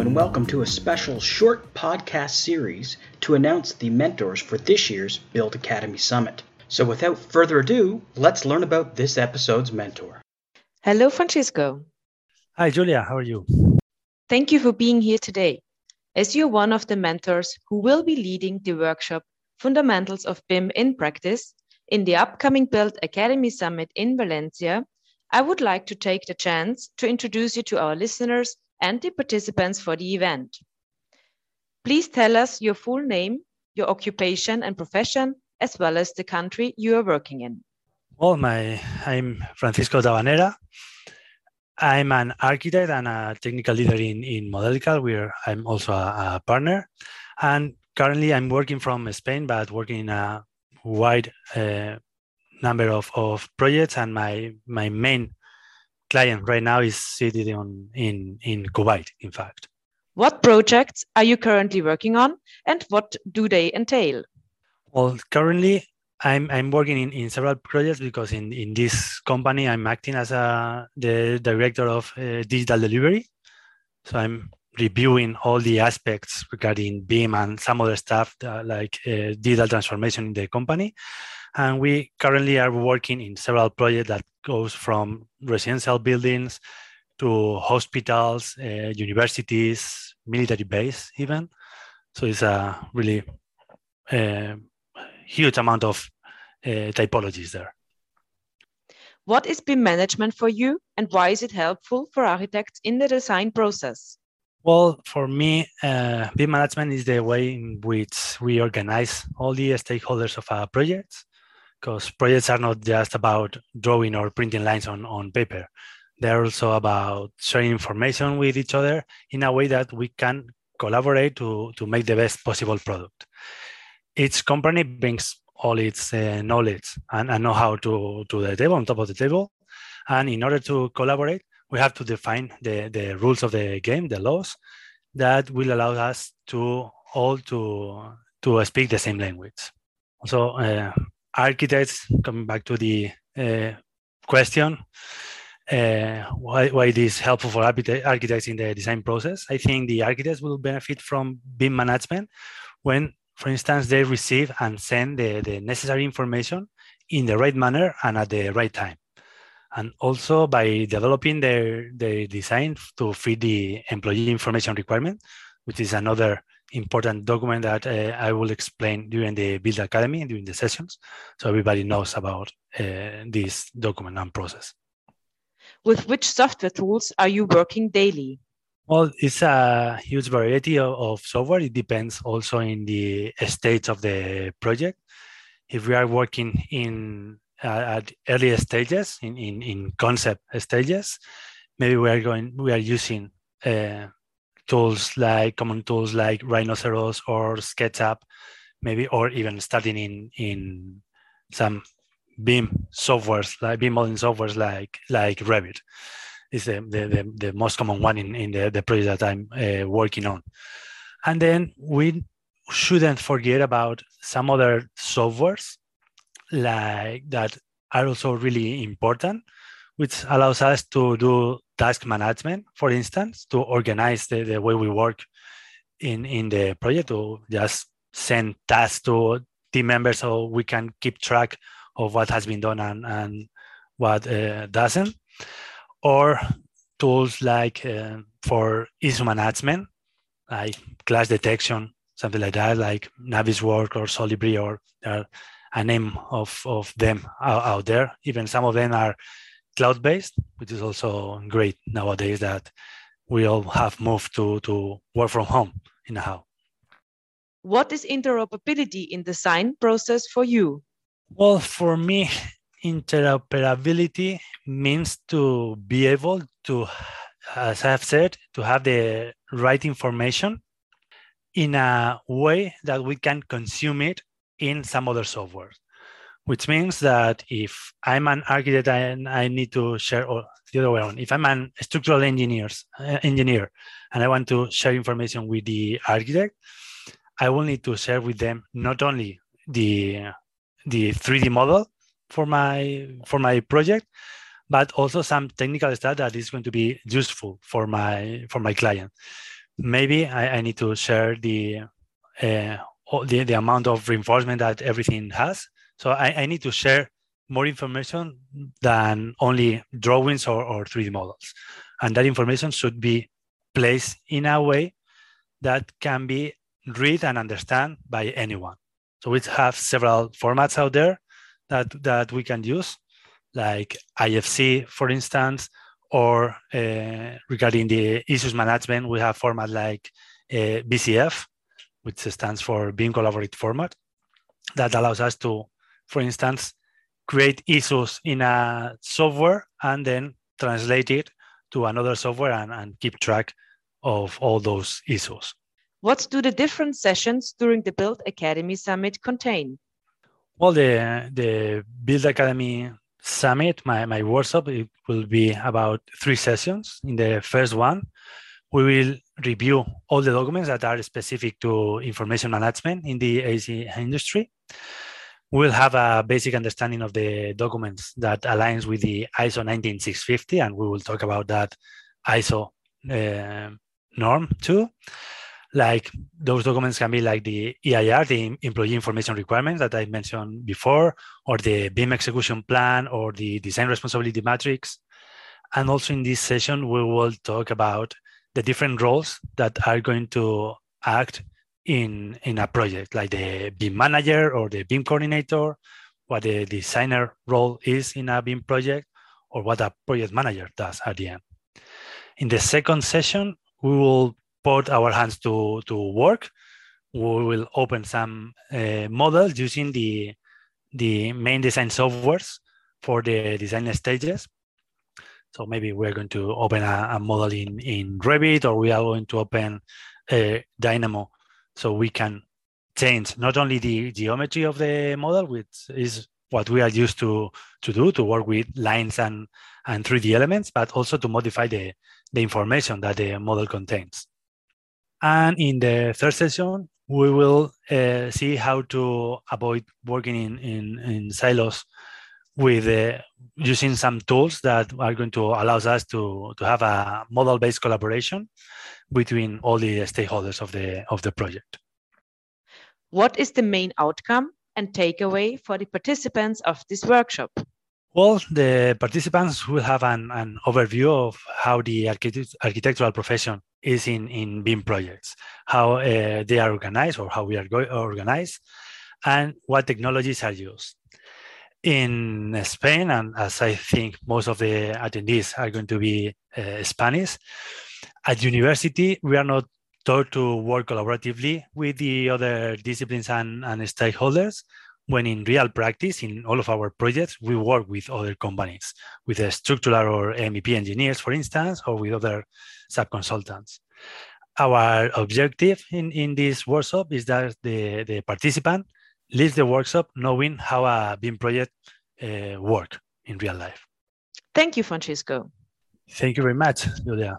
and welcome to a special short podcast series to announce the mentors for this year's Build Academy Summit. So, without further ado, let's learn about this episode's mentor. Hello, Francisco. Hi, Julia. How are you? Thank you for being here today. As you're one of the mentors who will be leading the workshop Fundamentals of BIM in Practice in the upcoming Build Academy Summit in Valencia, I would like to take the chance to introduce you to our listeners and the participants for the event. Please tell us your full name, your occupation and profession, as well as the country you are working in. Well, my I'm Francisco Tabanera. I'm an architect and a technical leader in, in Modelical, where I'm also a, a partner. And currently I'm working from Spain, but working in a wide uh, number of, of projects. And my, my main client right now is seated on, in, in Kuwait, in fact. What projects are you currently working on and what do they entail? Well, currently I'm I'm working in, in several projects because in, in this company I'm acting as a the director of uh, digital delivery. So I'm reviewing all the aspects regarding BIM and some other stuff that, like uh, digital transformation in the company. And we currently are working in several projects that goes from residential buildings to hospitals, uh, universities, military base even. So it's a really uh, huge amount of uh, typologies there. What is BIM management for you and why is it helpful for architects in the design process? Well, for me, uh, BIM management is the way in which we organize all the stakeholders of our project because projects are not just about drawing or printing lines on, on paper. They're also about sharing information with each other in a way that we can collaborate to, to make the best possible product each company brings all its uh, knowledge and, and know-how to, to the table, on top of the table. And in order to collaborate, we have to define the, the rules of the game, the laws, that will allow us to all to, to speak the same language. So uh, architects, coming back to the uh, question, uh, why, why it is helpful for architects in the design process. I think the architects will benefit from BIM management when for instance, they receive and send the, the necessary information in the right manner and at the right time. And also by developing their, their design to fit the employee information requirement, which is another important document that uh, I will explain during the Build Academy, during the sessions, so everybody knows about uh, this document and process. With which software tools are you working daily? Well, it's a huge variety of, of, software. It depends also in the stage of the project. If we are working in uh, at earlier stages, in, in, in concept stages, maybe we are going we are using uh, tools like common tools like Rhinoceros or SketchUp, maybe or even starting in in some BIM softwares like BIM modeling softwares like like Revit is the, the, the, the, most common one in, in the, the project that I'm uh, working on. And then we shouldn't forget about some other softwares like that are also really important, which allows us to do task management, for instance, to organize the, the way we work in, in the project, to just send tasks to team members so we can keep track of what has been done and, and what uh, doesn't or tools like uh, for issue management, like clash detection, something like that, like Naviswork or Solibri, or are a name of, of them out, out there. Even some of them are cloud-based, which is also great nowadays that we all have moved to, to work from home in a how. What is interoperability in design process for you? Well, for me, interoperability means to be able to, as I have said, to have the right information in a way that we can consume it in some other software. Which means that if I'm an architect and I need to share, or the other way around, if I'm an structural engineers, uh, engineer and I want to share information with the architect, I will need to share with them not only the the 3D model, for my for my project but also some technical stuff that is going to be useful for my for my client maybe I, I need to share the, uh, the, the amount of reinforcement that everything has. So I, I need to share more information than only drawings or, or 3D models. And that information should be placed in a way that can be read and understand by anyone. So we have several formats out there that, that we can use, like IFC, for instance, or uh, regarding the issues management, we have format like uh, BCF, which stands for BIM Collaborate Format, that allows us to, for instance, create issues in a software and then translate it to another software and, and keep track of all those issues. What do the different sessions during the Build Academy Summit contain? Well, the, the Build Academy Summit, my, my workshop, it will be about three sessions. In the first one, we will review all the documents that are specific to information management in the AC industry. We'll have a basic understanding of the documents that aligns with the ISO 19650, and we will talk about that ISO uh, norm too. Like those documents can be like the EIR, the Employee Information Requirements that I mentioned before, or the BIM execution plan, or the Design Responsibility Matrix. And also in this session, we will talk about the different roles that are going to act in, in a project, like the BIM manager or the BIM coordinator, what the designer role is in a BIM project, or what a project manager does at the end. In the second session, we will put our hands to, to work. We will open some uh, models using the, the main design softwares for the design stages. So maybe we're going to open a, a model in, in Revit or we are going to open a Dynamo so we can change not only the geometry of the model, which is what we are used to, to do, to work with lines and, and 3D elements, but also to modify the, the information that the model contains. And in the third session, we will uh, see how to avoid working in, in, in silos with uh, using some tools that are going to allow us to, to have a model-based collaboration between all the stakeholders of the, of the project. What is the main outcome and takeaway for the participants of this workshop? Well, the participants will have an, an overview of how the architect, architectural profession is in, in BIM projects, how uh, they are organized or how we are organized, and what technologies are used. In Spain, and as I think most of the attendees are going to be uh, Spanish, at university, we are not taught to work collaboratively with the other disciplines and, and stakeholders when in real practice, in all of our projects, we work with other companies, with a structural or MEP engineers, for instance, or with other sub-consultants. Our objective in, in this workshop is that the, the participant leaves the workshop knowing how a BIM project uh, work in real life. Thank you, Francisco. Thank you very much, Julia.